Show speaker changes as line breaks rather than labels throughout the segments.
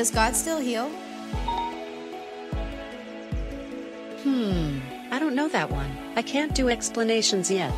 Alexa, does God still heal?
Hmm, I don't know that one. I can't do explanations yet.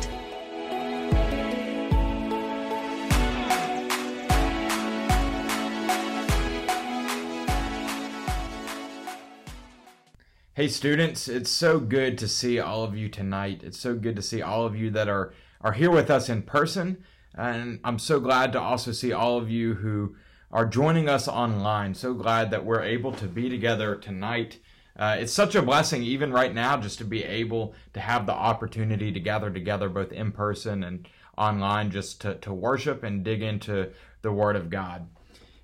Hey students, it's so good to see all of you tonight. It's so good to see all of you that are are here with us in person, and I'm so glad to also see all of you who are joining us online. So glad that we're able to be together tonight. Uh, it's such a blessing, even right now, just to be able to have the opportunity to gather together both in person and online, just to, to worship and dig into the Word of God.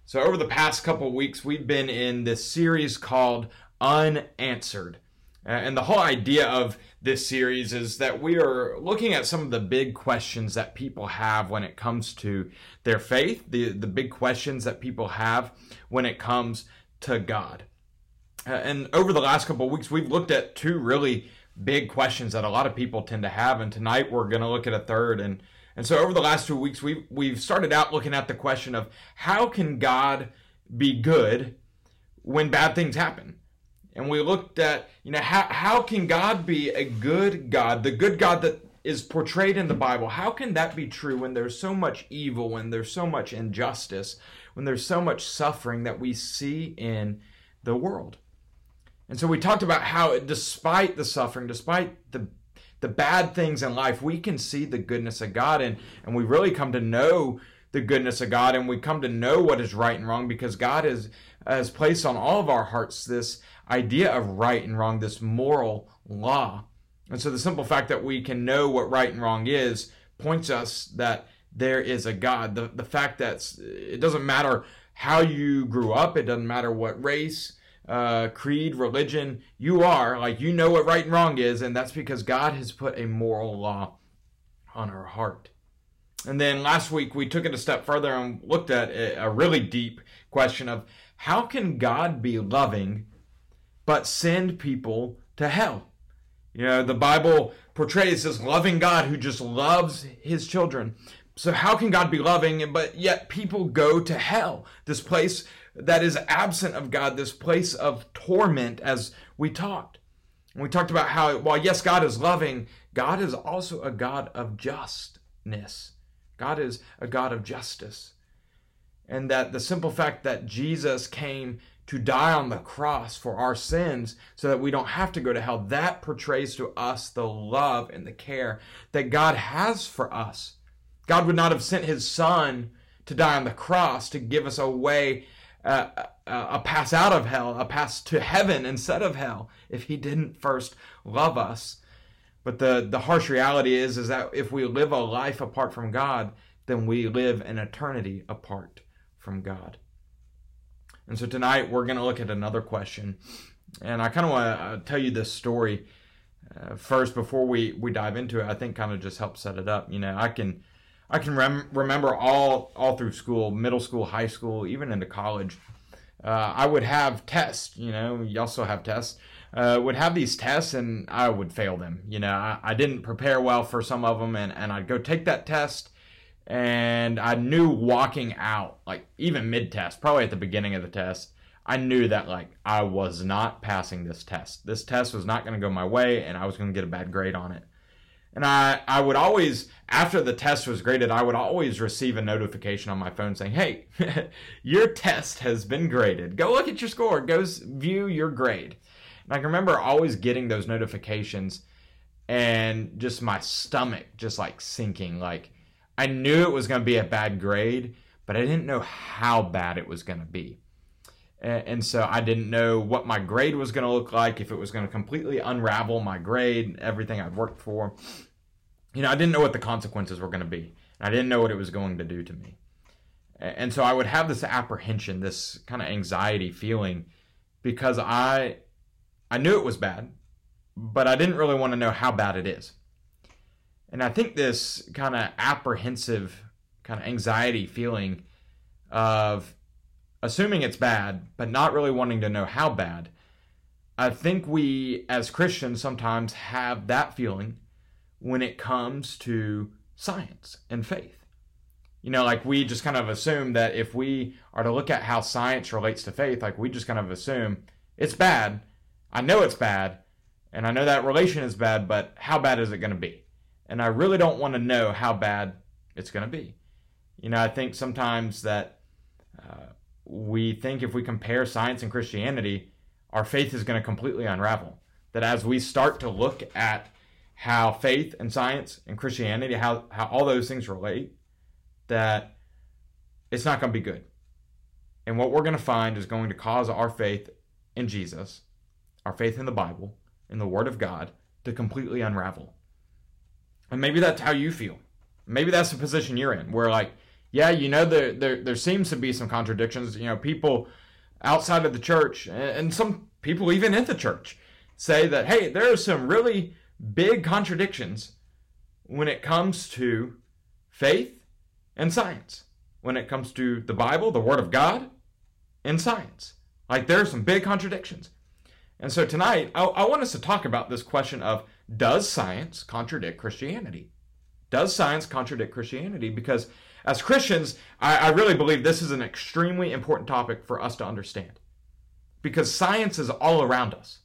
So, over the past couple weeks, we've been in this series called Unanswered. Uh, and the whole idea of this series is that we are looking at some of the big questions that people have when it comes to their faith, the, the big questions that people have when it comes to God. Uh, and over the last couple of weeks, we've looked at two really big questions that a lot of people tend to have. And tonight we're going to look at a third. And, and so over the last two weeks, we've, we've started out looking at the question of how can God be good when bad things happen? And we looked at you know how how can God be a good God, the good God that is portrayed in the Bible? How can that be true when there's so much evil, when there's so much injustice, when there's so much suffering that we see in the world? And so we talked about how despite the suffering, despite the the bad things in life, we can see the goodness of God and and we really come to know the goodness of God and we come to know what is right and wrong because God has has placed on all of our hearts this idea of right and wrong, this moral law. And so the simple fact that we can know what right and wrong is points us that there is a God. The, the fact that it doesn't matter how you grew up, it doesn't matter what race, uh, creed, religion you are, like you know what right and wrong is, and that's because God has put a moral law on our heart. And then last week we took it a step further and looked at a really deep question of how can God be loving but send people to hell. You know, the Bible portrays this loving God who just loves his children. So, how can God be loving, but yet people go to hell? This place that is absent of God, this place of torment, as we talked. And we talked about how, while yes, God is loving, God is also a God of justness. God is a God of justice. And that the simple fact that Jesus came to die on the cross for our sins so that we don't have to go to hell. That portrays to us the love and the care that God has for us. God would not have sent his son to die on the cross to give us a way, uh, uh, a pass out of hell, a pass to heaven instead of hell, if he didn't first love us. But the, the harsh reality is, is that if we live a life apart from God, then we live an eternity apart from God. And so tonight we're going to look at another question. And I kind of want to uh, tell you this story uh, first before we, we dive into it. I think kind of just help set it up. You know, I can I can rem- remember all all through school, middle school, high school, even into college. Uh, I would have tests. You know, you also have tests. Uh, would have these tests and I would fail them. You know, I, I didn't prepare well for some of them, and, and I'd go take that test and I knew walking out, like even mid test, probably at the beginning of the test, I knew that like I was not passing this test. This test was not going to go my way, and I was going to get a bad grade on it. And I, I would always, after the test was graded, I would always receive a notification on my phone saying, "Hey, your test has been graded. Go look at your score. Go view your grade." And I can remember always getting those notifications, and just my stomach just like sinking, like I knew it was going to be a bad grade, but I didn't know how bad it was going to be. And, so I didn't know what my grade was going to look like, if it was going to completely unravel my grade, everything I'd worked for. You know, I didn't know what the consequences were going to be. I didn't know what it was going to do to me. And so I would have this apprehension, this kind of anxiety feeling because I I knew it was bad, but I didn't really want to know how bad it is. And I think this kind of apprehensive, kind of anxiety feeling of assuming it's bad, but not really wanting to know how bad. I think we as Christians sometimes have that feeling when it comes to science and faith. You know, like we just kind of assume that if we are to look at how science relates to faith, like we just kind of assume it's bad. I know it's bad, and I know that relation is bad, but how bad is it going to be? And I really don't want to know how bad it's going to be. You know, I think sometimes that uh, we think if we compare science and Christianity, our faith is going to completely unravel. That as we start to look at how faith and science and Christianity, how, how all those things relate, that it's not going to be good. And what we're going to find is going to cause our faith in Jesus, our faith in the Bible, in the Word of God, to completely unravel. And maybe that's how you feel. Maybe that's the position you're in, where like, yeah, you know, there there there seems to be some contradictions. You know, people outside of the church, and some people even in the church, say that hey, there are some really big contradictions when it comes to faith and science. When it comes to the Bible, the Word of God, and science. Like there are some big contradictions. And so tonight, I, I want us to talk about this question of does science contradict Christianity? Does science contradict Christianity? Because as Christians, I, I, really believe this is an extremely important topic for us to understand. Because science is all around us.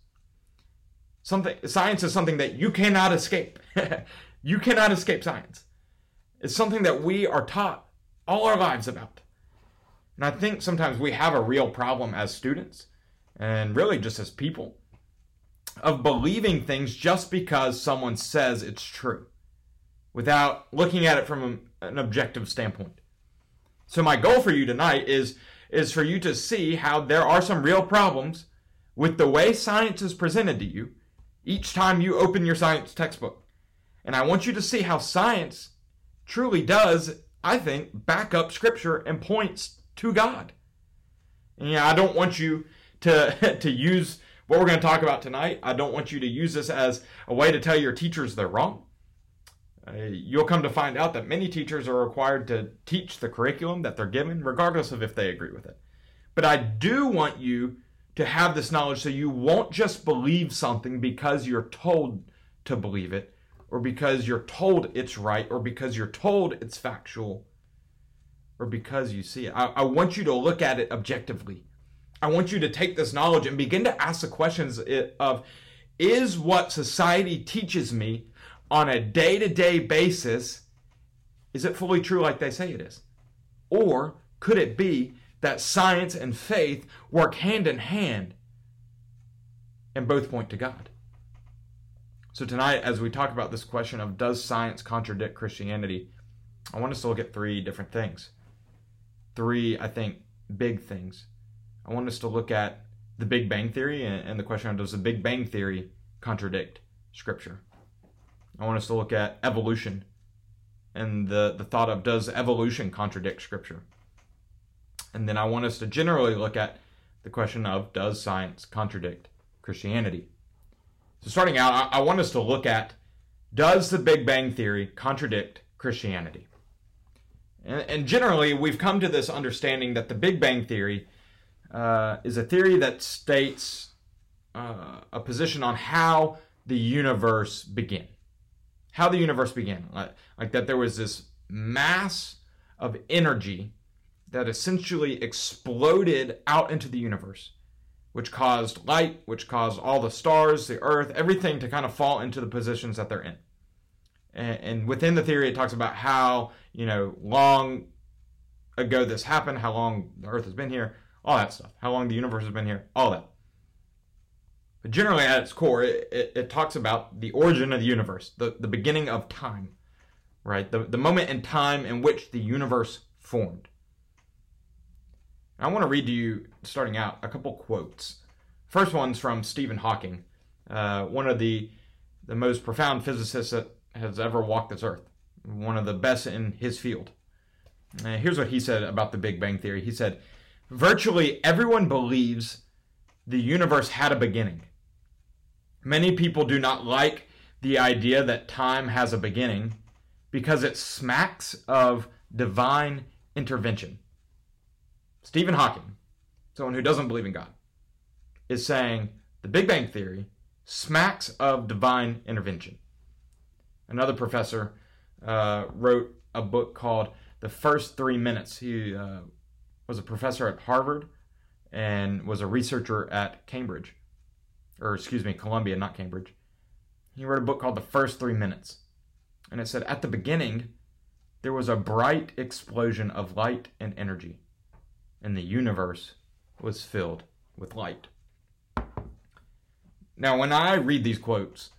Something science is something that you cannot escape. you cannot escape science. It's something that we are taught all our lives about. And I think sometimes we have a real problem as students and really just as people of believing things just because someone says it's true without looking at it from an objective standpoint. So my goal for you tonight is is for you to see how there are some real problems with the way science is presented to you each time you open your science textbook. And I want you to see how science truly does, I think, back up scripture and points to God. And yeah, I don't want you to to use what we're going to talk about tonight. I don't want you to use this as a way to tell your teachers they're wrong. Uh, you'll come to find out that many teachers are required to teach the curriculum that they're given, regardless of if they agree with it. But I do want you to have this knowledge so you won't just believe something because you're told to believe it, or because you're told it's right, or because you're told it's factual, or because you see it. I, I want you to look at it objectively. I want you to take this knowledge and begin to ask the questions of is what society teaches me on a day to day basis, is it fully true like they say it is? Or could it be that science and faith work hand in hand and both point to God? So, tonight, as we talk about this question of does science contradict Christianity, I want us to look at three different things. Three, I think, big things. I want us to look at the Big Bang Theory and the question of does the Big Bang Theory contradict Scripture? I want us to look at evolution and the, the thought of does evolution contradict Scripture? And then I want us to generally look at the question of does science contradict Christianity? So, starting out, I, I want us to look at does the Big Bang Theory contradict Christianity? And, and generally, we've come to this understanding that the Big Bang Theory uh, is a theory that states uh, a position on how the universe began how the universe began. Like, like that there was this mass of energy that essentially exploded out into the universe, which caused light, which caused all the stars, the earth, everything to kind of fall into the positions that they're in. And, and within the theory, it talks about how, you know, long ago this happened, how long the earth has been here, all that stuff, how long the universe has been here, all that. But generally, at its core, it, it, it, talks about the origin of the universe, the, the beginning of time, right? The, the moment in time in which the universe formed. I want to read to you, starting out, a couple quotes. First one's from Stephen Hawking, uh, one of the, the most profound physicists that has ever walked this earth, one of the best in his field. Uh, here's what he said about the Big Bang Theory. He said, Virtually everyone believes the universe had a beginning. Many people do not like the idea that time has a beginning because it smacks of divine intervention. Stephen Hawking, someone who doesn't believe in God, is saying the Big Bang Theory smacks of divine intervention. Another professor uh, wrote a book called the first three minutes. He uh, was a professor at Harvard and was a researcher at Cambridge, or excuse me, Columbia, not Cambridge. He wrote a book called The First Three Minutes. And it said, At the beginning, there was a bright explosion of light and energy, and the universe was filled with light. Now, when I read these quotes,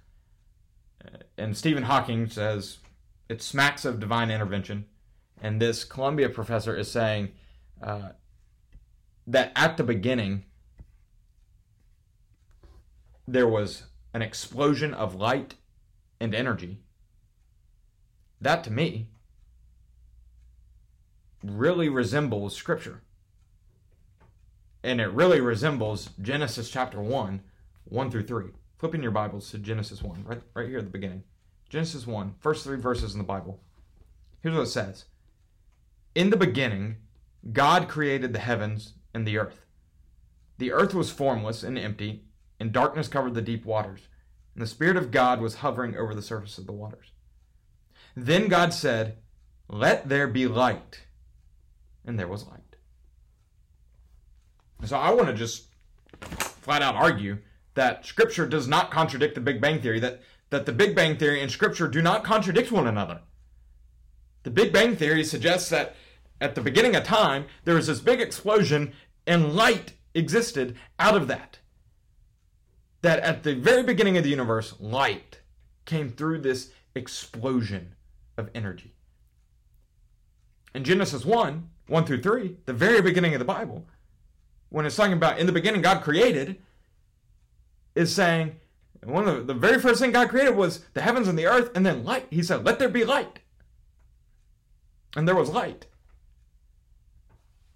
uh, and Stephen Hawking says it smacks of divine intervention, and this Columbia professor is saying uh, that at the beginning there was an explosion of light and energy. That to me really resembles Scripture. And it really resembles Genesis chapter 1, 1 through 3. Flipping your Bibles to Genesis 1, right, right here at the beginning. Genesis 1, first three verses in the Bible. Here's what it says In the beginning, God created the heavens and the earth. The earth was formless and empty, and darkness covered the deep waters, and the Spirit of God was hovering over the surface of the waters. Then God said, Let there be light. And there was light. So I want to just flat out argue that Scripture does not contradict the Big Bang Theory, that, that the Big Bang Theory and Scripture do not contradict one another. The Big Bang Theory suggests that at the beginning of time, there was this big explosion and light existed out of that. That at the very beginning of the universe, light came through this explosion of energy. In Genesis 1, 1 through 3, the very beginning of the Bible, when it's talking about in the beginning God created, is saying one of the, the very first thing God created was the heavens and the earth and then light. He said, Let there be light. And there was light.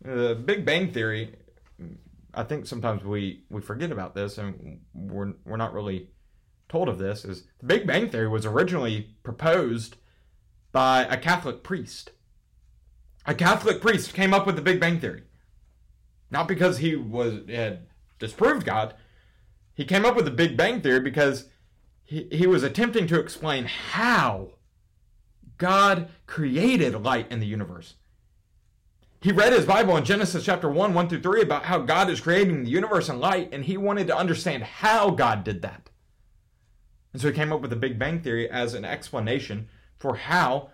The Big Bang Theory, I think sometimes we, we forget about this and we're, we're not really told of this, is the Big Bang Theory was originally proposed by a Catholic priest. A Catholic priest came up with the Big Bang Theory. Not because he was had disproved God. He came up with the Big Bang Theory because he, he was attempting to explain how God created light in the universe. He read his Bible in Genesis chapter 1, 1 through 3 about how God is creating the universe and light, and he wanted to understand how God did that. And so he came up with the Big Bang Theory as an explanation for how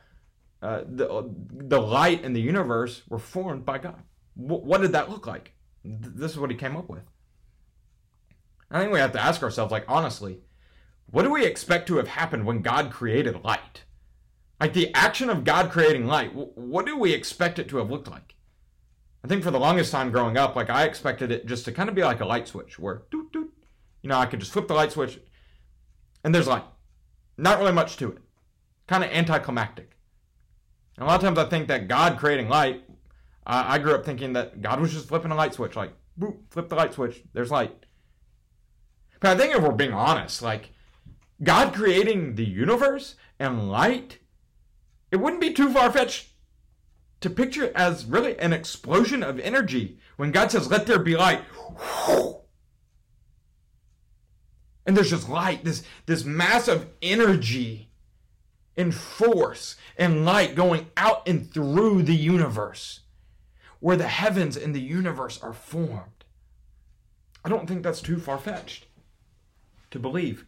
uh, the, the light and the universe were formed by God. W- what did that look like? This is what he came up with. I think we have to ask ourselves, like, honestly, what do we expect to have happened when God created light? Like the action of God creating light, what do we expect it to have looked like? I think for the longest time growing up, like I expected it just to kind of be like a light switch where, doot, doot, you know, I could just flip the light switch and there's light. Not really much to it. Kind of anticlimactic. And a lot of times I think that God creating light, I, I grew up thinking that God was just flipping a light switch, like, boop, flip the light switch, there's light. But I think if we're being honest, like, God creating the universe and light it wouldn't be too far fetched to picture it as really an explosion of energy when God says, Let there be light. And there's just light, this, this massive energy and force and light going out and through the universe where the heavens and the universe are formed. I don't think that's too far fetched to believe.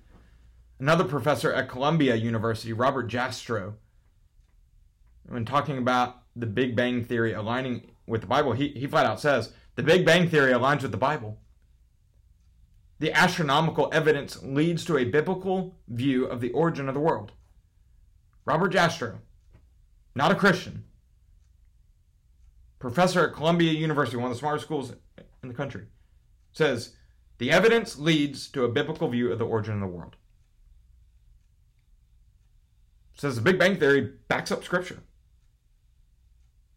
Another professor at Columbia University, Robert Jastrow, when talking about the Big Bang Theory aligning with the Bible, he, he flat out says the Big Bang Theory aligns with the Bible. The astronomical evidence leads to a biblical view of the origin of the world. Robert Jastrow, not a Christian, professor at Columbia University, one of the smartest schools in the country, says the evidence leads to a biblical view of the origin of the world. Says the Big Bang Theory backs up Scripture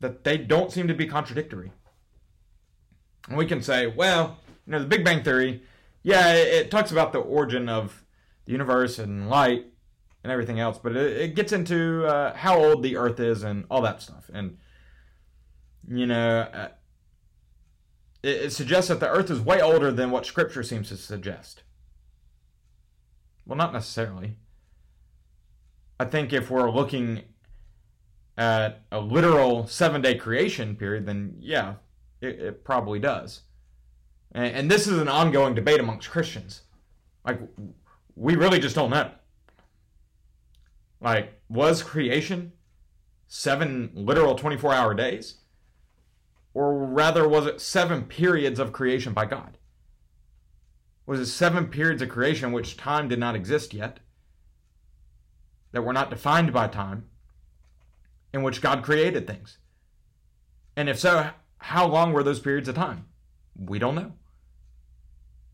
that they don't seem to be contradictory. And we can say, well, you know, the Big Bang Theory, yeah, it, it talks about the origin of the universe and light and everything else, but it, it gets into uh, how old the Earth is and all that stuff. And, you know, uh, it, it suggests that the Earth is way older than what Scripture seems to suggest. Well, not necessarily. I think if we're looking at a literal seven day creation period, then yeah, it, it probably does. And, and this is an ongoing debate amongst Christians. Like, we really just don't know. Like, was creation seven literal 24 hour days? Or rather, was it seven periods of creation by God? Was it seven periods of creation in which time did not exist yet? That were not defined by time? In which God created things? And if so, how long were those periods of time? We don't know.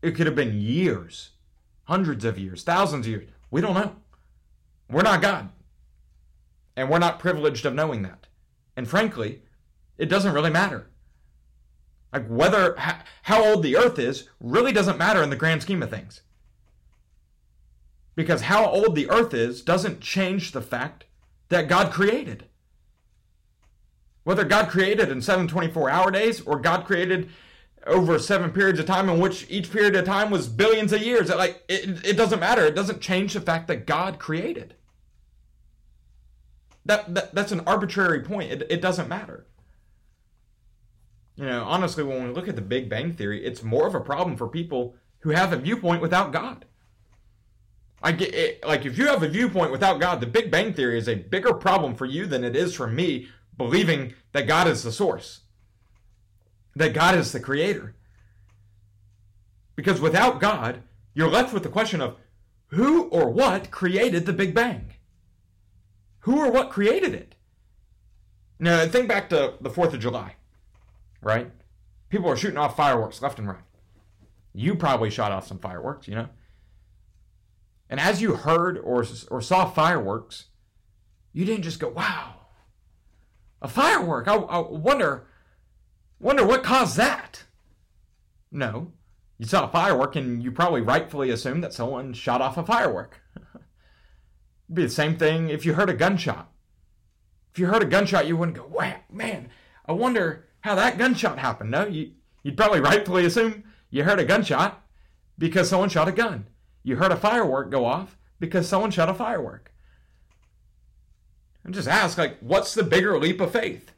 It could have been years, hundreds of years, thousands of years. We don't know. We're not God. And we're not privileged of knowing that. And frankly, it doesn't really matter. Like whether how old the earth is really doesn't matter in the grand scheme of things. Because how old the earth is doesn't change the fact that God created. Whether God created in seven 24 hour days or God created over seven periods of time in which each period of time was billions of years, like it, it doesn't matter. It doesn't change the fact that God created. That, that that's an arbitrary point. It, it doesn't matter. You know, honestly, when we look at the Big Bang Theory, it's more of a problem for people who have a viewpoint without God. I get it, like if you have a viewpoint without God, the Big Bang Theory is a bigger problem for you than it is for me believing that God is the source, that God is the creator. Because without God, you're left with the question of who or what created the Big Bang? Who or what created it? Now, think back to the 4th of July, right? People are shooting off fireworks left and right. You probably shot off some fireworks, you know? And as you heard or, or saw fireworks, you didn't just go, wow, a firework. I, I wonder, wonder what caused that. No, you saw a firework and you probably rightfully assumed that someone shot off a firework. It'd be the same thing if you heard a gunshot. If you heard a gunshot, you wouldn't go, wow, man, I wonder how that gunshot happened. No, you, you'd probably rightfully assume you heard a gunshot because someone shot a gun. You heard a firework go off because someone shot a firework. And just ask, like, what's the bigger leap of faith?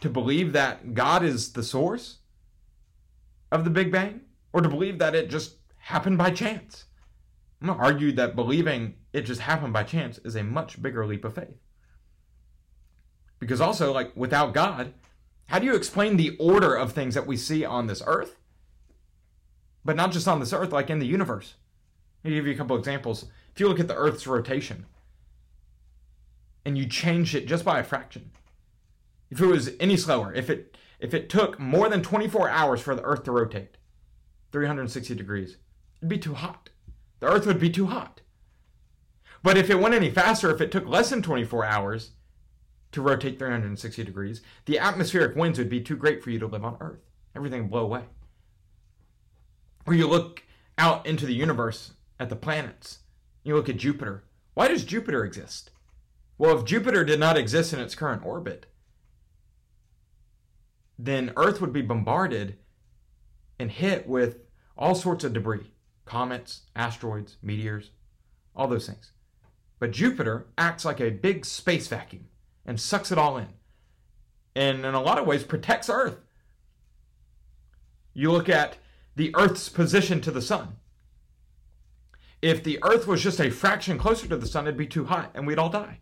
To believe that God is the source of the Big Bang? Or to believe that it just happened by chance? I'm going to argue that believing it just happened by chance is a much bigger leap of faith. Because also, like, without God, how do you explain the order of things that we see on this earth? But not just on this earth, like in the universe. I'll give you a couple examples. If you look at the earth's rotation and you change it just by a fraction, if it was any slower, if it if it took more than 24 hours for the earth to rotate 360 degrees, it'd be too hot the Earth would be too hot. But if it went any faster, if it took less than 24 hours to rotate 360 degrees, the atmospheric winds would be too great for you to live on Earth. Everything would blow away. Or you look out into the universe at the planets. You look at Jupiter. Why does Jupiter exist? Well, if Jupiter did not exist in its current orbit, then Earth would be bombarded and hit with all sorts of debris comets, asteroids, meteors, all those things. But Jupiter acts like a big space vacuum and sucks it all in. And in a lot of ways protects Earth. You look at the Earth's position to the sun. If the Earth was just a fraction closer to the sun, it'd be too hot and we'd all die.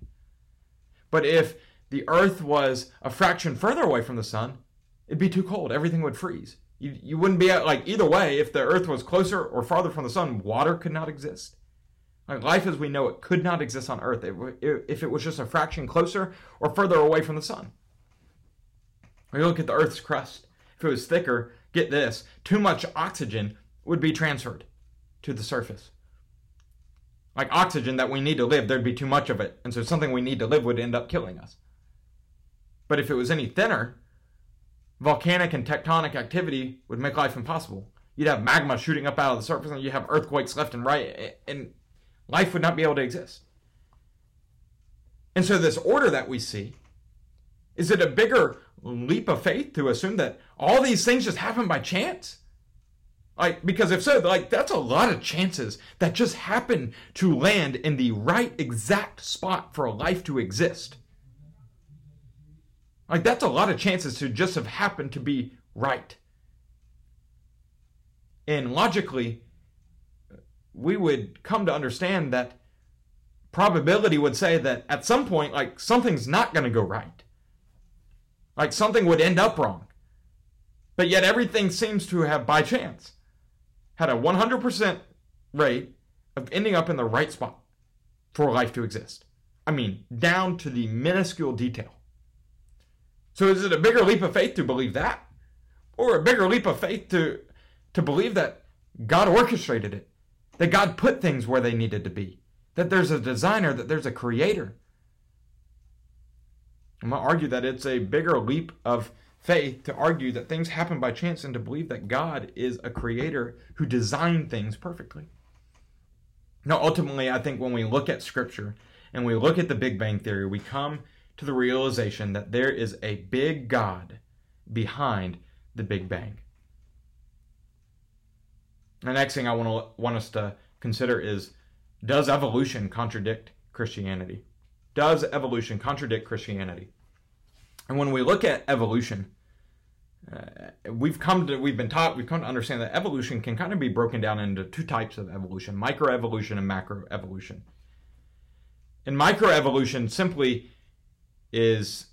But if the Earth was a fraction further away from the sun, it'd be too cold. Everything would freeze. You, you wouldn't be at, like either way. If the Earth was closer or farther from the sun, water could not exist. Like life as we know it could not exist on Earth if it was just a fraction closer or further away from the sun. When you look at the Earth's crust, if it was thicker, get this, too much oxygen would be transferred to the surface. Like oxygen that we need to live, there'd be too much of it. And so something we need to live would end up killing us. But if it was any thinner, volcanic and tectonic activity would make life impossible. You'd have magma shooting up out of the surface, and you'd have earthquakes left and right, and life would not be able to exist. And so, this order that we see is it a bigger leap of faith to assume that all these things just happen by chance? Like, because if so, like, that's a lot of chances that just happen to land in the right exact spot for a life to exist. Like, that's a lot of chances to just have happened to be right. And logically, we would come to understand that probability would say that at some point, like, something's not going to go right. Like, something would end up wrong. But yet, everything seems to have, by chance, had a 100% rate of ending up in the right spot for life to exist. I mean, down to the minuscule detail. So is it a bigger leap of faith to believe that? Or a bigger leap of faith to, to believe that God orchestrated it? That God put things where they needed to be? That there's a designer, that there's a creator? I'm going to argue that it's a bigger leap of faith to argue that things happen by chance and to believe that God is a creator who designed things perfectly. Now, ultimately, I think when we look at Scripture and we look at the Big Bang Theory, we come to the realization that there is a big God behind the Big Bang. The next thing I want to want us to consider is does evolution contradict Christianity? Does evolution contradict Christianity? And when we look at evolution, uh, we've come to we've been taught we've come to understand that evolution can kind of be broken down into two types of evolution: microevolution and macroevolution. And microevolution simply is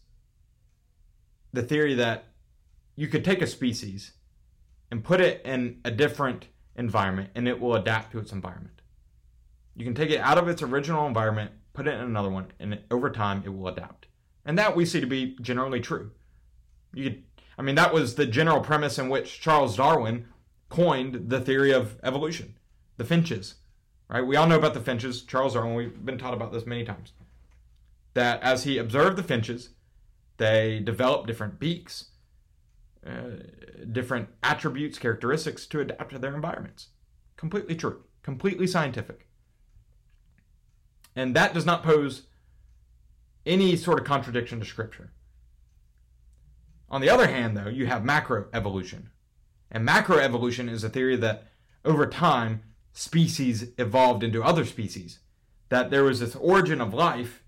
the theory that you could take a species and put it in a different environment and it will adapt to its environment. You can take it out of its original environment, put it in another one, and over time it will adapt. And that we see to be generally true. I mean, that was the general premise in which Charles Darwin coined the theory of evolution, the finches. Right? We all know about the finches. Charles Darwin, we've been taught about this many times. That as he observed the finches, they developed different beaks, uh, different attributes, characteristics to adapt to their environments. Completely true, completely scientific. And that does not pose any sort of contradiction to Scripture. On the other hand, though, you have macroevolution. And macroevolution is a theory that over time, species evolved into other species. That there was this origin of life,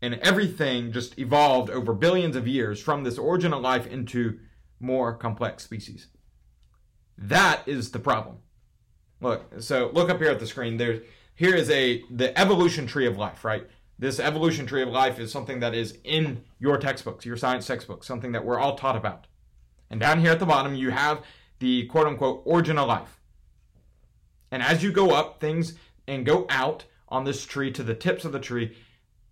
and everything just evolved over billions of years from this origin of life into more complex species. That is the problem. Look, so look up here at the screen. There's here is a the evolution tree of life, right? This evolution tree of life is something that is in your textbooks, your science textbooks, something that we're all taught about. And down here at the bottom, you have the quote unquote origin of life. And as you go up things and go out on this tree to the tips of the tree,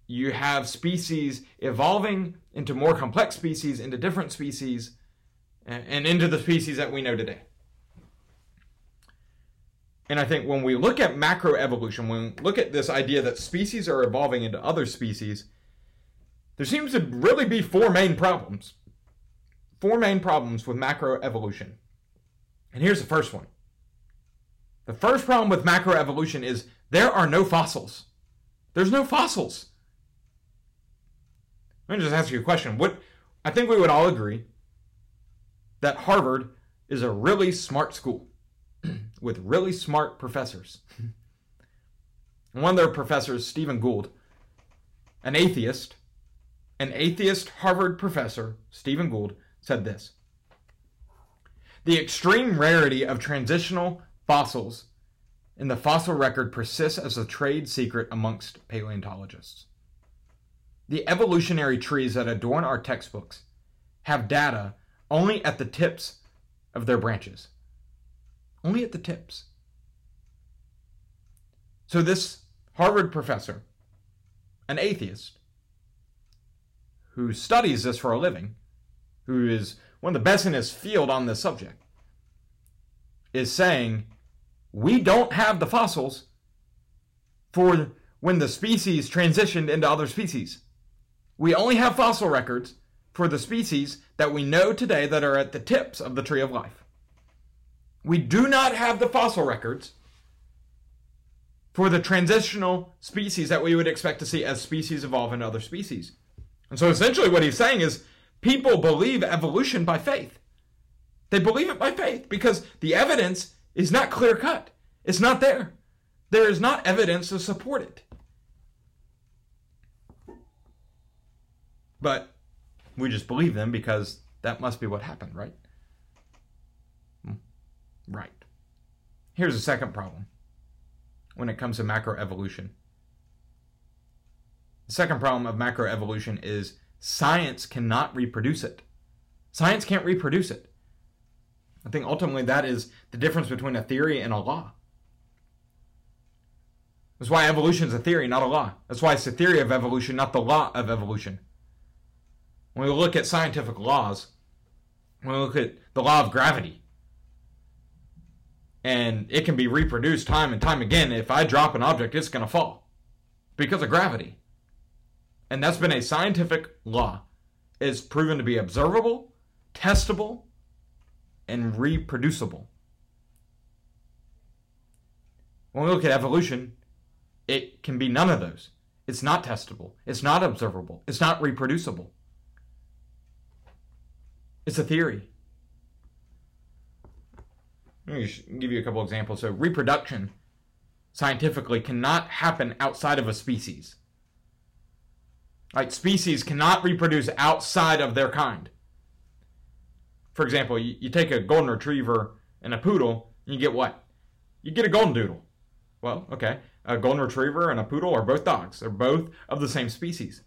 you have species evolving into more complex species, into different species, and into the species that we know today. And I think when we look at macroevolution, when we look at this idea that species are evolving into other species, there seems to really be four main problems. Four main problems with macroevolution. And here's the first one. The first problem with macroevolution is there are no fossils. There's no fossils. Let me just ask you a question. What I think we would all agree that Harvard is a really smart school with really smart professors. One of their professors, Stephen Gould, an atheist, an atheist Harvard professor, Stephen Gould, said this The extreme rarity of transitional fossils in the fossil record persists as a trade secret amongst paleontologists. The evolutionary trees that adorn our textbooks have data only at the tips of their branches only at the tips. So, this Harvard professor, an atheist, who studies this for a living, who is one of the best in his field on this subject, is saying we don't have the fossils for when the species transitioned into other species. We only have fossil records for the species that we know today that are at the tips of the tree of life. We do not have the fossil records for the transitional species that we would expect to see as species evolve into other species. And so essentially what he's saying is people believe evolution by faith. They believe it by faith because the evidence is not clear cut. It's not there. There is not evidence to support it. But we just believe them because that must be what happened, right? Right. Here's a second problem when it comes to macroevolution. The second problem of macroevolution is science cannot reproduce it. Science can't reproduce it. I think ultimately that is the difference between a theory and a law. That's why evolution is a theory, not a law. That's why it's the theory of evolution, not the law of evolution. When we look at scientific laws, when we look at the law of gravity, and it can be reproduced time and time again. If I drop an object, it's going to fall because of gravity. And that's been a scientific law. It's proven to be observable, testable, and reproducible. When we look at evolution, it can be none of those. It's not testable. It's not observable. It's not reproducible. It's a theory. Let me give you a couple examples. So, reproduction scientifically cannot happen outside of a species. Like, species cannot reproduce outside of their kind. For example, you, you take a golden retriever and a poodle, and you get what? You get a golden doodle. Well, okay. A golden retriever and a poodle are both dogs. They're both of the same species.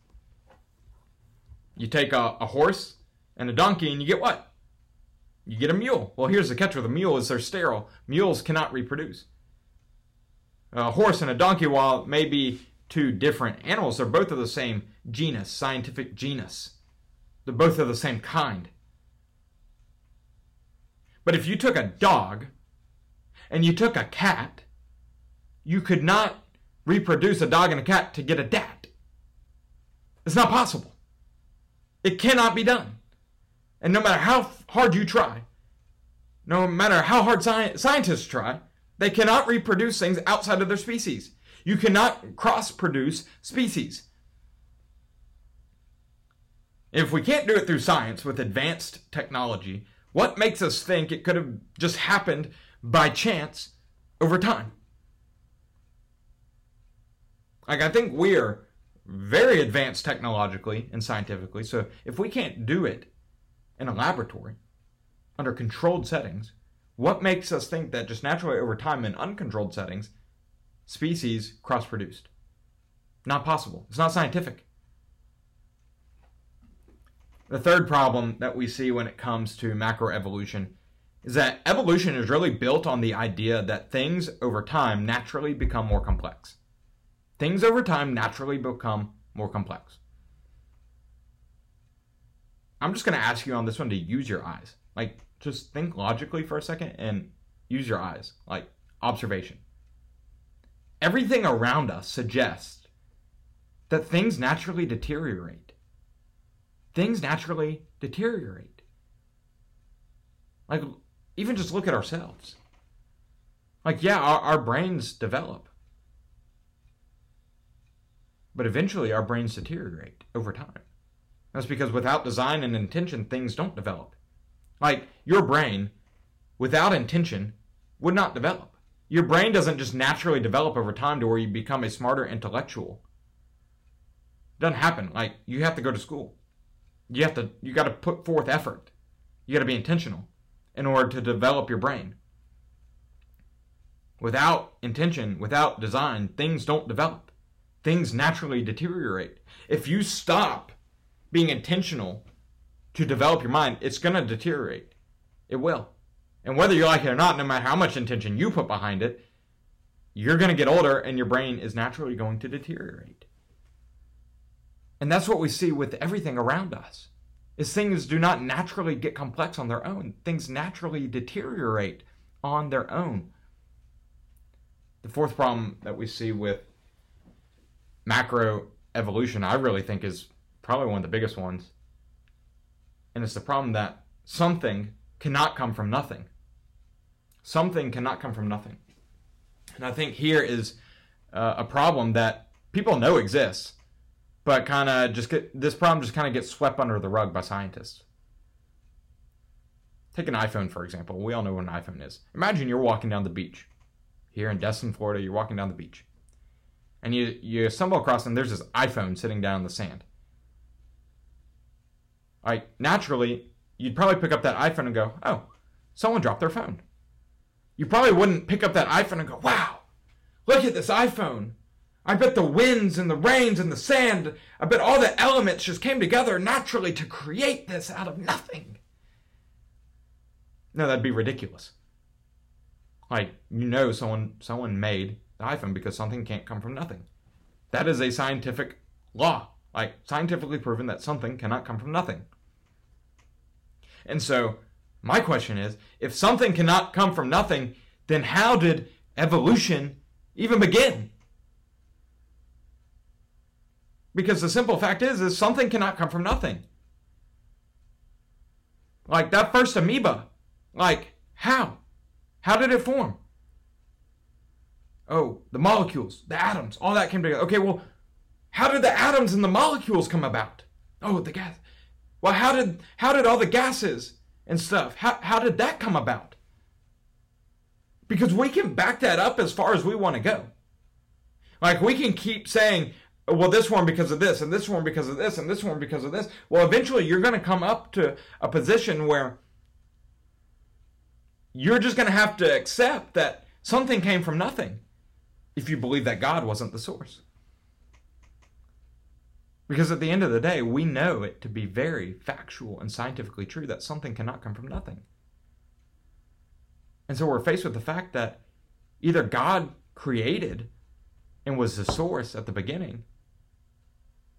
You take a, a horse and a donkey, and you get what? You get a mule. Well, here's the catch with a mule is they're sterile. Mules cannot reproduce. A horse and a donkey, while may be two different animals, they're both of the same genus, scientific genus. They're both of the same kind. But if you took a dog and you took a cat, you could not reproduce a dog and a cat to get a dat. It's not possible. It cannot be done. And no matter how hard you try, no matter how hard sci- scientists try, they cannot reproduce things outside of their species. You cannot cross produce species. If we can't do it through science with advanced technology, what makes us think it could have just happened by chance over time? Like, I think we're very advanced technologically and scientifically, so if we can't do it in a laboratory under controlled settings, what makes us think that just naturally over time in uncontrolled settings, species cross produced? Not possible. It's not scientific. The third problem that we see when it comes to macroevolution is that evolution is really built on the idea that things over time naturally become more complex. Things over time naturally become more complex. I'm just going to ask you on this one to use your eyes. Like, just think logically for a second and use your eyes. Like, observation. Everything around us suggests that things naturally deteriorate. Things naturally deteriorate. Like, even just look at ourselves. Like, yeah, our, our brains develop. But eventually, our brains deteriorate over time. That's because without design and intention, things don't develop. Like your brain, without intention, would not develop. Your brain doesn't just naturally develop over time to where you become a smarter intellectual. It doesn't happen. Like you have to go to school. You have to you got to put forth effort. You got to be intentional in order to develop your brain. Without intention, without design, things don't develop. Things naturally deteriorate. If you stop being intentional to develop your mind, it's going to deteriorate. It will. And whether you like it or not, no matter how much intention you put behind it, you're going to get older and your brain is naturally going to deteriorate. And that's what we see with everything around us. Is things do not naturally get complex on their own. Things naturally deteriorate on their own. The fourth problem that we see with macro evolution, I really think is probably one of the biggest ones. And it's the problem that something cannot come from nothing. Something cannot come from nothing. And I think here is uh, a problem that people know exists, but kind of just get this problem just kind of gets swept under the rug by scientists. Take an iPhone, for example. We all know what an iPhone is. Imagine you're walking down the beach here in Destin, Florida. You're walking down the beach. And you, you stumble across, and there's this iPhone sitting down in the sand. Like, naturally, you'd probably pick up that iPhone and go, oh, someone dropped their phone. You probably wouldn't pick up that iPhone and go, wow, look at this iPhone. I bet the winds and the rains and the sand, I bet all the elements just came together naturally to create this out of nothing. No, that'd be ridiculous. Like, you know someone someone made the iPhone because something can't come from nothing. That is a scientific law. Like scientifically proven that something cannot come from nothing. And so, my question is, if something cannot come from nothing, then how did evolution even begin? Because the simple fact is, is something cannot come from nothing. Like that first amoeba, like how? How did it form? Oh, the molecules, the atoms, all that came together. Okay, well, how did the atoms and the molecules come about? Oh, the gas. Well, how did how did all the gases and stuff? How how did that come about? Because we can back that up as far as we want to go. Like we can keep saying, well, this one because of this, and this one because of this, and this one because of this. Well, eventually you're going to come up to a position where you're just going to have to accept that something came from nothing if you believe that God wasn't the source. Because at the end of the day, we know it to be very factual and scientifically true that something cannot come from nothing. And so we're faced with the fact that either God created and was the source at the beginning,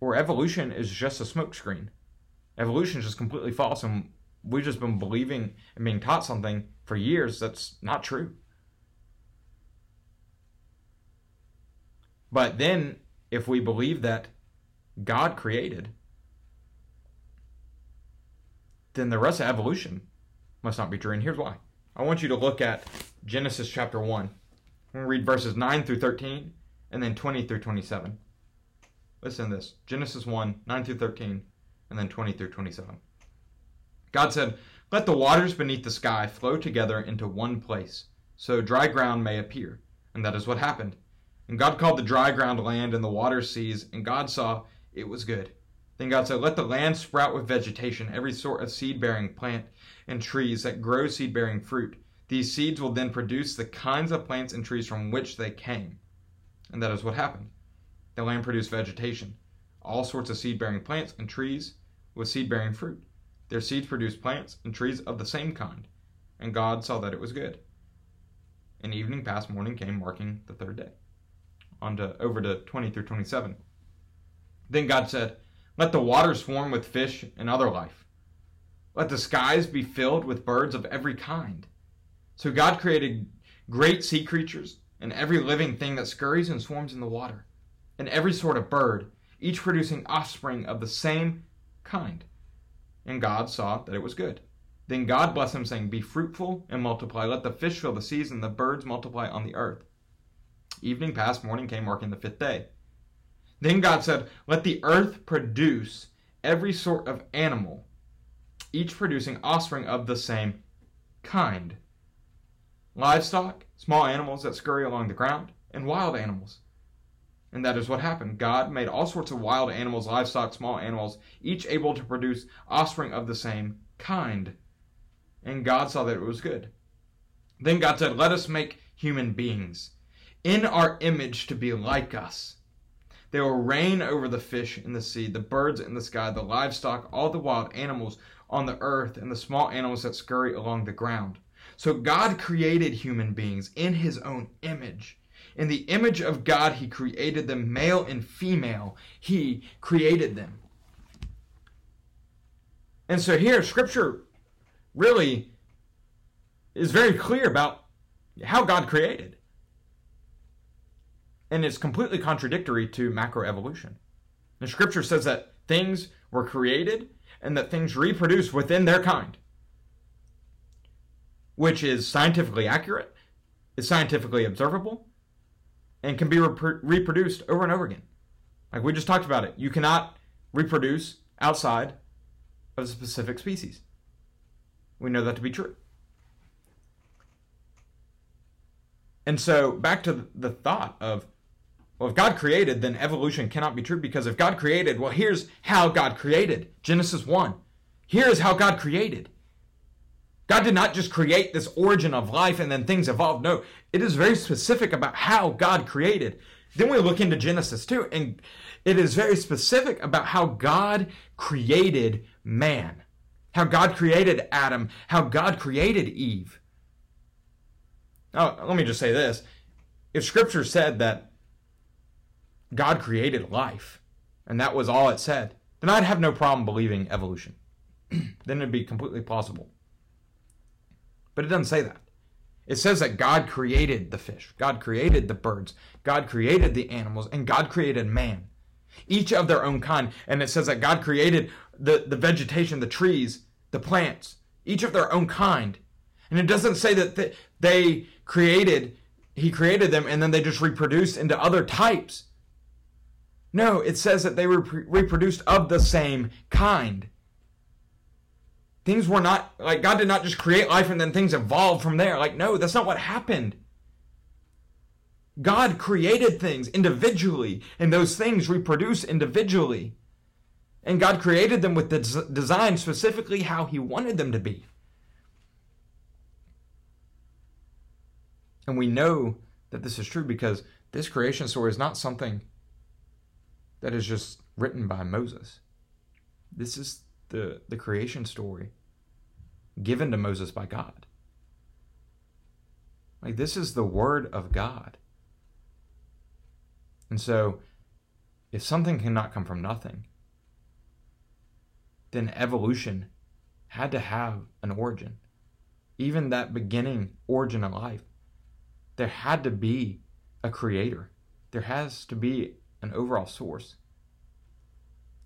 or evolution is just a smokescreen. Evolution is just completely false, and we've just been believing and being taught something for years that's not true. But then, if we believe that God created, then the rest of evolution must not be true. And here's why. I want you to look at Genesis chapter 1. I'm going to read verses 9 through 13 and then 20 through 27. Listen to this Genesis 1, 9 through 13, and then 20 through 27. God said, Let the waters beneath the sky flow together into one place, so dry ground may appear. And that is what happened. And God called the dry ground land and the water seas, and God saw it was good. Then God said, Let the land sprout with vegetation, every sort of seed bearing plant and trees that grow seed bearing fruit. These seeds will then produce the kinds of plants and trees from which they came. And that is what happened. The land produced vegetation, all sorts of seed bearing plants and trees with seed bearing fruit. Their seeds produced plants and trees of the same kind. And God saw that it was good. And evening passed morning came, marking the third day. On to over to 20 through 27. Then God said, Let the waters swarm with fish and other life. Let the skies be filled with birds of every kind. So God created great sea creatures and every living thing that scurries and swarms in the water, and every sort of bird, each producing offspring of the same kind. And God saw that it was good. Then God blessed them, saying, Be fruitful and multiply. Let the fish fill the seas and the birds multiply on the earth. Evening passed, morning came, marking the fifth day. Then God said, Let the earth produce every sort of animal, each producing offspring of the same kind livestock, small animals that scurry along the ground, and wild animals. And that is what happened. God made all sorts of wild animals, livestock, small animals, each able to produce offspring of the same kind. And God saw that it was good. Then God said, Let us make human beings in our image to be like us. They will reign over the fish in the sea, the birds in the sky, the livestock, all the wild animals on the earth, and the small animals that scurry along the ground. So God created human beings in his own image. In the image of God, he created them, male and female. He created them. And so here, scripture really is very clear about how God created. And it's completely contradictory to macroevolution. The scripture says that things were created and that things reproduce within their kind which is scientifically accurate, is scientifically observable, and can be rep- reproduced over and over again. Like we just talked about it. You cannot reproduce outside of a specific species. We know that to be true. And so back to the thought of, well, if God created, then evolution cannot be true because if God created, well, here's how God created Genesis 1. Here is how God created. God did not just create this origin of life and then things evolved. No, it is very specific about how God created. Then we look into Genesis 2, and it is very specific about how God created man, how God created Adam, how God created Eve. Now, let me just say this. If Scripture said that God created life, and that was all it said, then I'd have no problem believing evolution. then it'd be completely plausible. But it doesn't say that. It says that God created the fish, God created the birds, God created the animals, and God created man, each of their own kind. And it says that God created the, the vegetation, the trees, the plants, each of their own kind. And it doesn't say that they created, he created them and then they just reproduced into other types. No, it says that they were reproduced of the same kind. Things were not, like, God did not just create life and then things evolved from there. Like, no, that's not what happened. God created things individually, and those things reproduce individually. And God created them with the design specifically how He wanted them to be. And we know that this is true because this creation story is not something that is just written by Moses. This is the, the creation story given to Moses by God. Like, this is the word of God. And so, if something cannot come from nothing, then evolution had to have an origin. Even that beginning origin of life there had to be a creator. There has to be an overall source.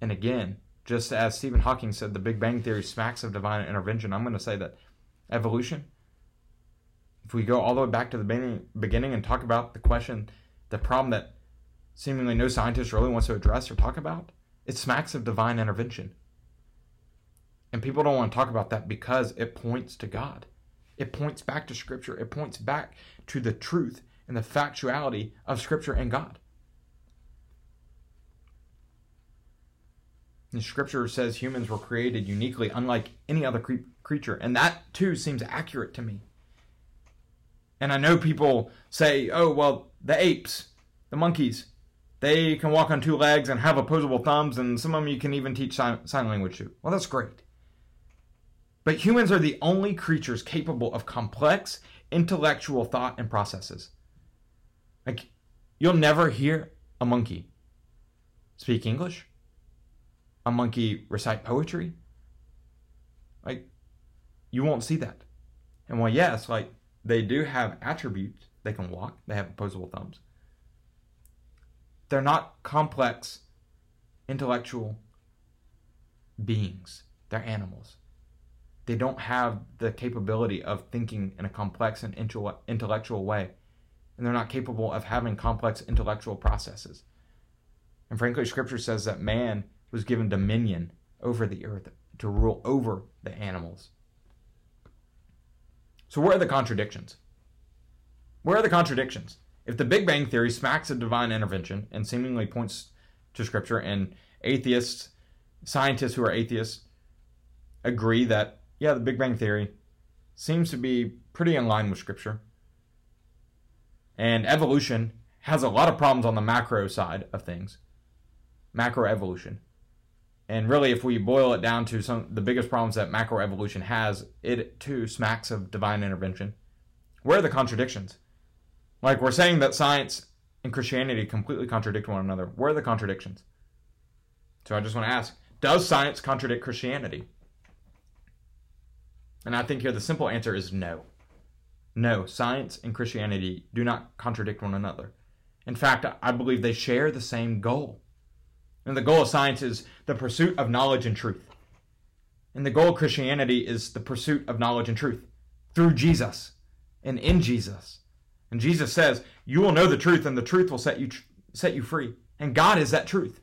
And again, just as Stephen Hawking said, the Big Bang Theory smacks of divine intervention, I'm going to say that evolution, if we go all the way back to the beginning and talk about the question, the problem that seemingly no scientist really wants to address or talk about, it smacks of divine intervention. And people don't want to talk about that because it points to God. It points back to Scripture. It points back to the truth and the factuality of Scripture and God. The Scripture says humans were created uniquely, unlike any other cre- creature, and that too seems accurate to me. And I know people say, oh, well, the apes, the monkeys, they can walk on two legs and have opposable thumbs, and some of them you can even teach sign, sign language to. Well, that's great. But humans are the only creatures capable of complex intellectual thought and processes. Like, you'll never hear a monkey speak English, a monkey recite poetry. Like, you won't see that. And while, yes, like, they do have attributes, they can walk, they have opposable thumbs, they're not complex intellectual beings, they're animals they don't have the capability of thinking in a complex and intellectual way. And they're not capable of having complex intellectual processes. And frankly, scripture says that man was given dominion over the earth to rule over the animals. So, where are the contradictions? Where are the contradictions? If the Big Bang Theory smacks of divine intervention and seemingly points to scripture, and atheists, scientists who are atheists, agree that yeah, the Big Bang Theory seems to be pretty in line with Scripture. And evolution has a lot of problems on the macro side of things, macroevolution. And really, if we boil it down to some the biggest problems that macroevolution has, it too smacks of divine intervention. Where are the contradictions? Like we're saying that science and Christianity completely contradict one another. Where are the contradictions? So I just want to ask: Does science contradict Christianity? And I think here the simple answer is no. No, science and Christianity do not contradict one another. In fact, I believe they share the same goal. And the goal of science is the pursuit of knowledge and truth. And the goal of Christianity is the pursuit of knowledge and truth through Jesus and in Jesus. And Jesus says, "You will know the truth, and the truth will set you set you free." And God is that truth.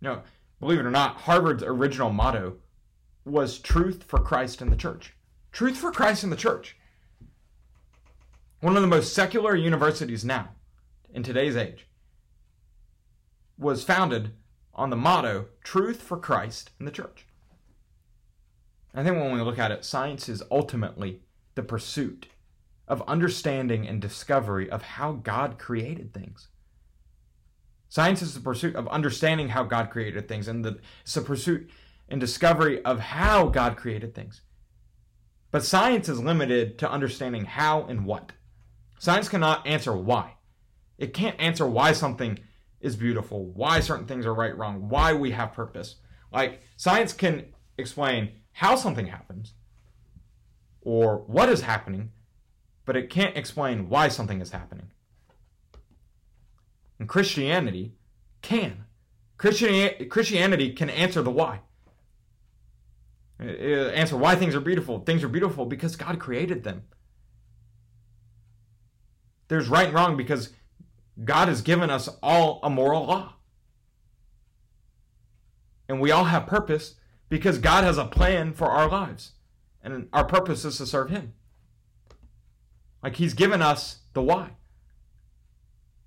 You know, believe it or not, Harvard's original motto was truth for Christ and the church. Truth for Christ and the church. One of the most secular universities now, in today's age, was founded on the motto Truth for Christ and the church. I think when we look at it, science is ultimately the pursuit of understanding and discovery of how God created things. Science is the pursuit of understanding how God created things, and the, it's the pursuit and discovery of how God created things. But science is limited to understanding how and what. Science cannot answer why. It can't answer why something is beautiful, why certain things are right, wrong, why we have purpose. Like, science can explain how something happens or what is happening, but it can't explain why something is happening. And Christianity can. Christianity can answer the why. Uh, answer why things are beautiful. Things are beautiful because God created them. There's right and wrong because God has given us all a moral law. And we all have purpose because God has a plan for our lives. And our purpose is to serve Him. Like He's given us the why.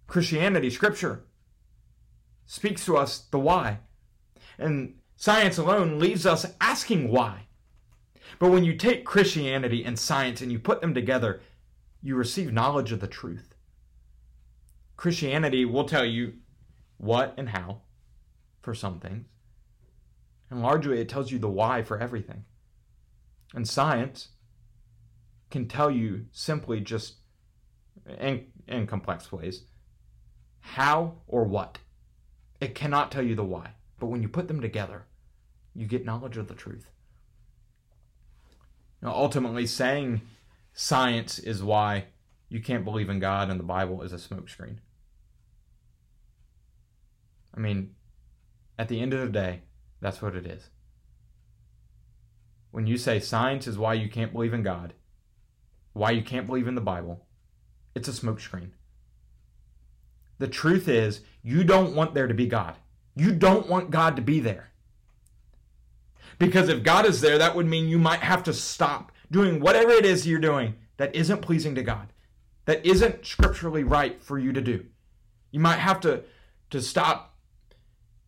Christianity, Scripture, speaks to us the why. And science alone leaves us asking why. But when you take Christianity and science and you put them together, you receive knowledge of the truth. Christianity will tell you what and how for some things. And largely, it tells you the why for everything. And science can tell you simply just in, in complex ways how or what. It cannot tell you the why. But when you put them together, you get knowledge of the truth. Now, ultimately, saying science is why you can't believe in God and the Bible is a smokescreen. I mean, at the end of the day, that's what it is. When you say science is why you can't believe in God, why you can't believe in the Bible, it's a smokescreen. The truth is, you don't want there to be God. You don't want God to be there. Because if God is there, that would mean you might have to stop doing whatever it is you're doing that isn't pleasing to God, that isn't scripturally right for you to do. You might have to, to stop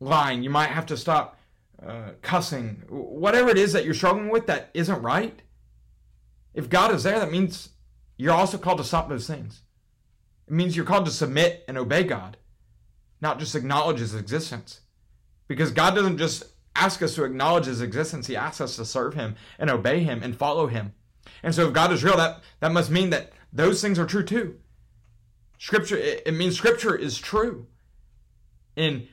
lying. You might have to stop uh, cussing. Whatever it is that you're struggling with that isn't right. If God is there, that means you're also called to stop those things. It means you're called to submit and obey God, not just acknowledge his existence. Because God doesn't just ask us to acknowledge his existence, he asks us to serve him and obey him and follow him. And so if God is real, that, that must mean that those things are true too. Scripture, it, it means scripture is true. And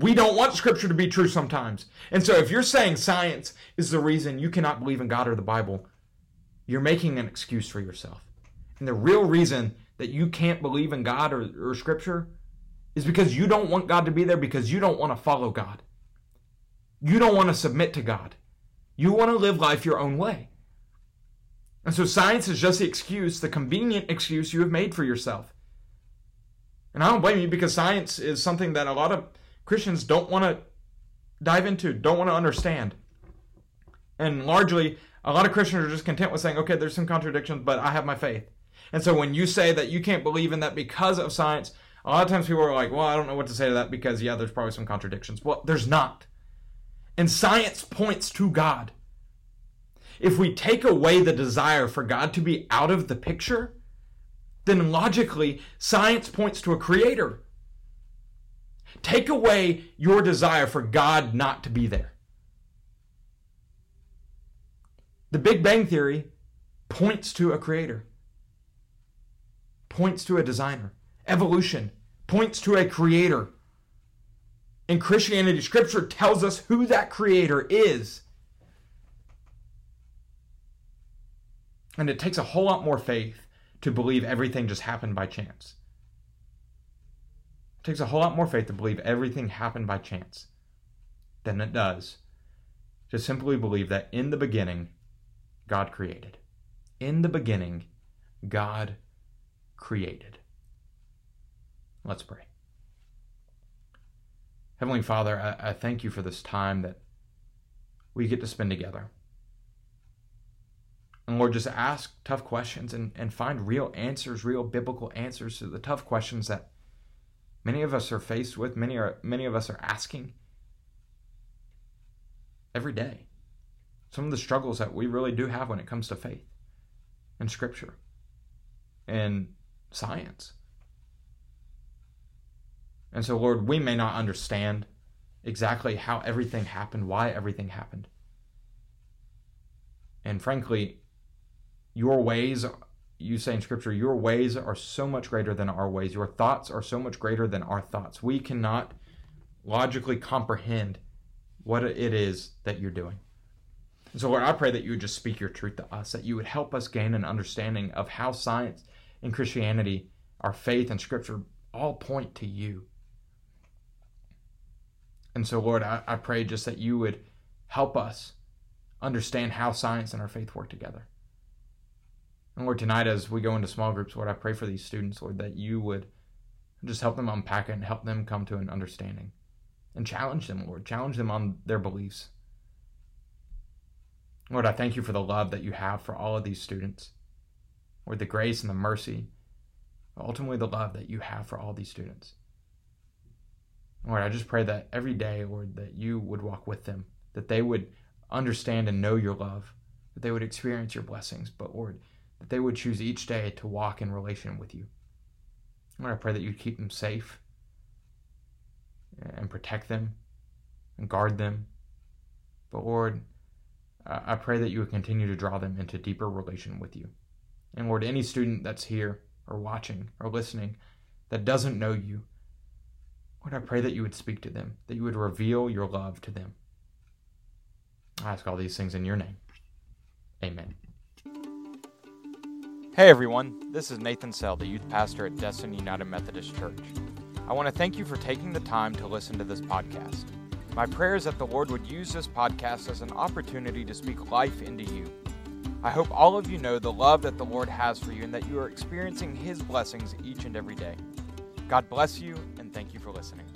we don't want scripture to be true sometimes. And so if you're saying science is the reason you cannot believe in God or the Bible, you're making an excuse for yourself. And the real reason that you can't believe in God or, or Scripture is because you don't want God to be there because you don't want to follow God. You don't want to submit to God. You want to live life your own way. And so science is just the excuse, the convenient excuse you have made for yourself. And I don't blame you because science is something that a lot of Christians don't want to dive into, don't want to understand. And largely, a lot of Christians are just content with saying, okay, there's some contradictions, but I have my faith. And so when you say that you can't believe in that because of science, a lot of times people are like, well, I don't know what to say to that because, yeah, there's probably some contradictions. Well, there's not. And science points to God. If we take away the desire for God to be out of the picture, then logically, science points to a creator. Take away your desire for God not to be there. The Big Bang Theory points to a creator points to a designer. Evolution points to a creator. In Christianity, Scripture tells us who that creator is. And it takes a whole lot more faith to believe everything just happened by chance. Takes a whole lot more faith to believe everything happened by chance than it does to simply believe that in the beginning, God created. In the beginning, God created. Let's pray. Heavenly Father, I, I, thank you for this time that we get to spend together. And Lord, just ask tough questions and, and find real answers, real biblical answers to the tough questions that many of us are faced with, many are many of us are asking every day. Some of the struggles that we really do have when it comes to faith and scripture and science. And so, Lord, we may not understand exactly how everything happened, why everything happened. And frankly, your ways, you say in Scripture, your ways are so much greater than our ways. Your thoughts are so much greater than our thoughts. We cannot logically comprehend what it is that you're doing. And so, Lord, I pray that you would just speak your truth to us, that you would help us gain an understanding of how science and Christianity, our faith and Scripture, all point to you. And so, Lord, I, I pray just that you would help us understand how science and our faith work together. And Lord, tonight as we go into small groups, Lord, I pray for these students, Lord, that you would just help them unpack it and help them come to an understanding. And challenge them, Lord. Challenge them on their beliefs. Lord, I thank you for the love that you have for all of these students. Lord, the grace and the mercy, ultimately the love that you have for all these students. Lord, I just pray that every day, Lord, that you would walk with them, that they would understand and know your love, that they would experience your blessings, but Lord, that they would choose each day to walk in relation with you. Lord, I pray that you'd keep them safe and protect them and guard them. But Lord, I pray that you would continue to draw them into deeper relation with you. And Lord, any student that's here or watching or listening that doesn't know you, Lord, I pray that you would speak to them, that you would reveal your love to them. I ask all these things in your name. Amen. Hey everyone, this is Nathan Sell, the youth pastor at Destin United Methodist Church. I want to thank you for taking the time to listen to this podcast. My prayer is that the Lord would use this podcast as an opportunity to speak life into you. I hope all of you know the love that the Lord has for you and that you are experiencing His blessings each and every day. God bless you, and thank you for listening.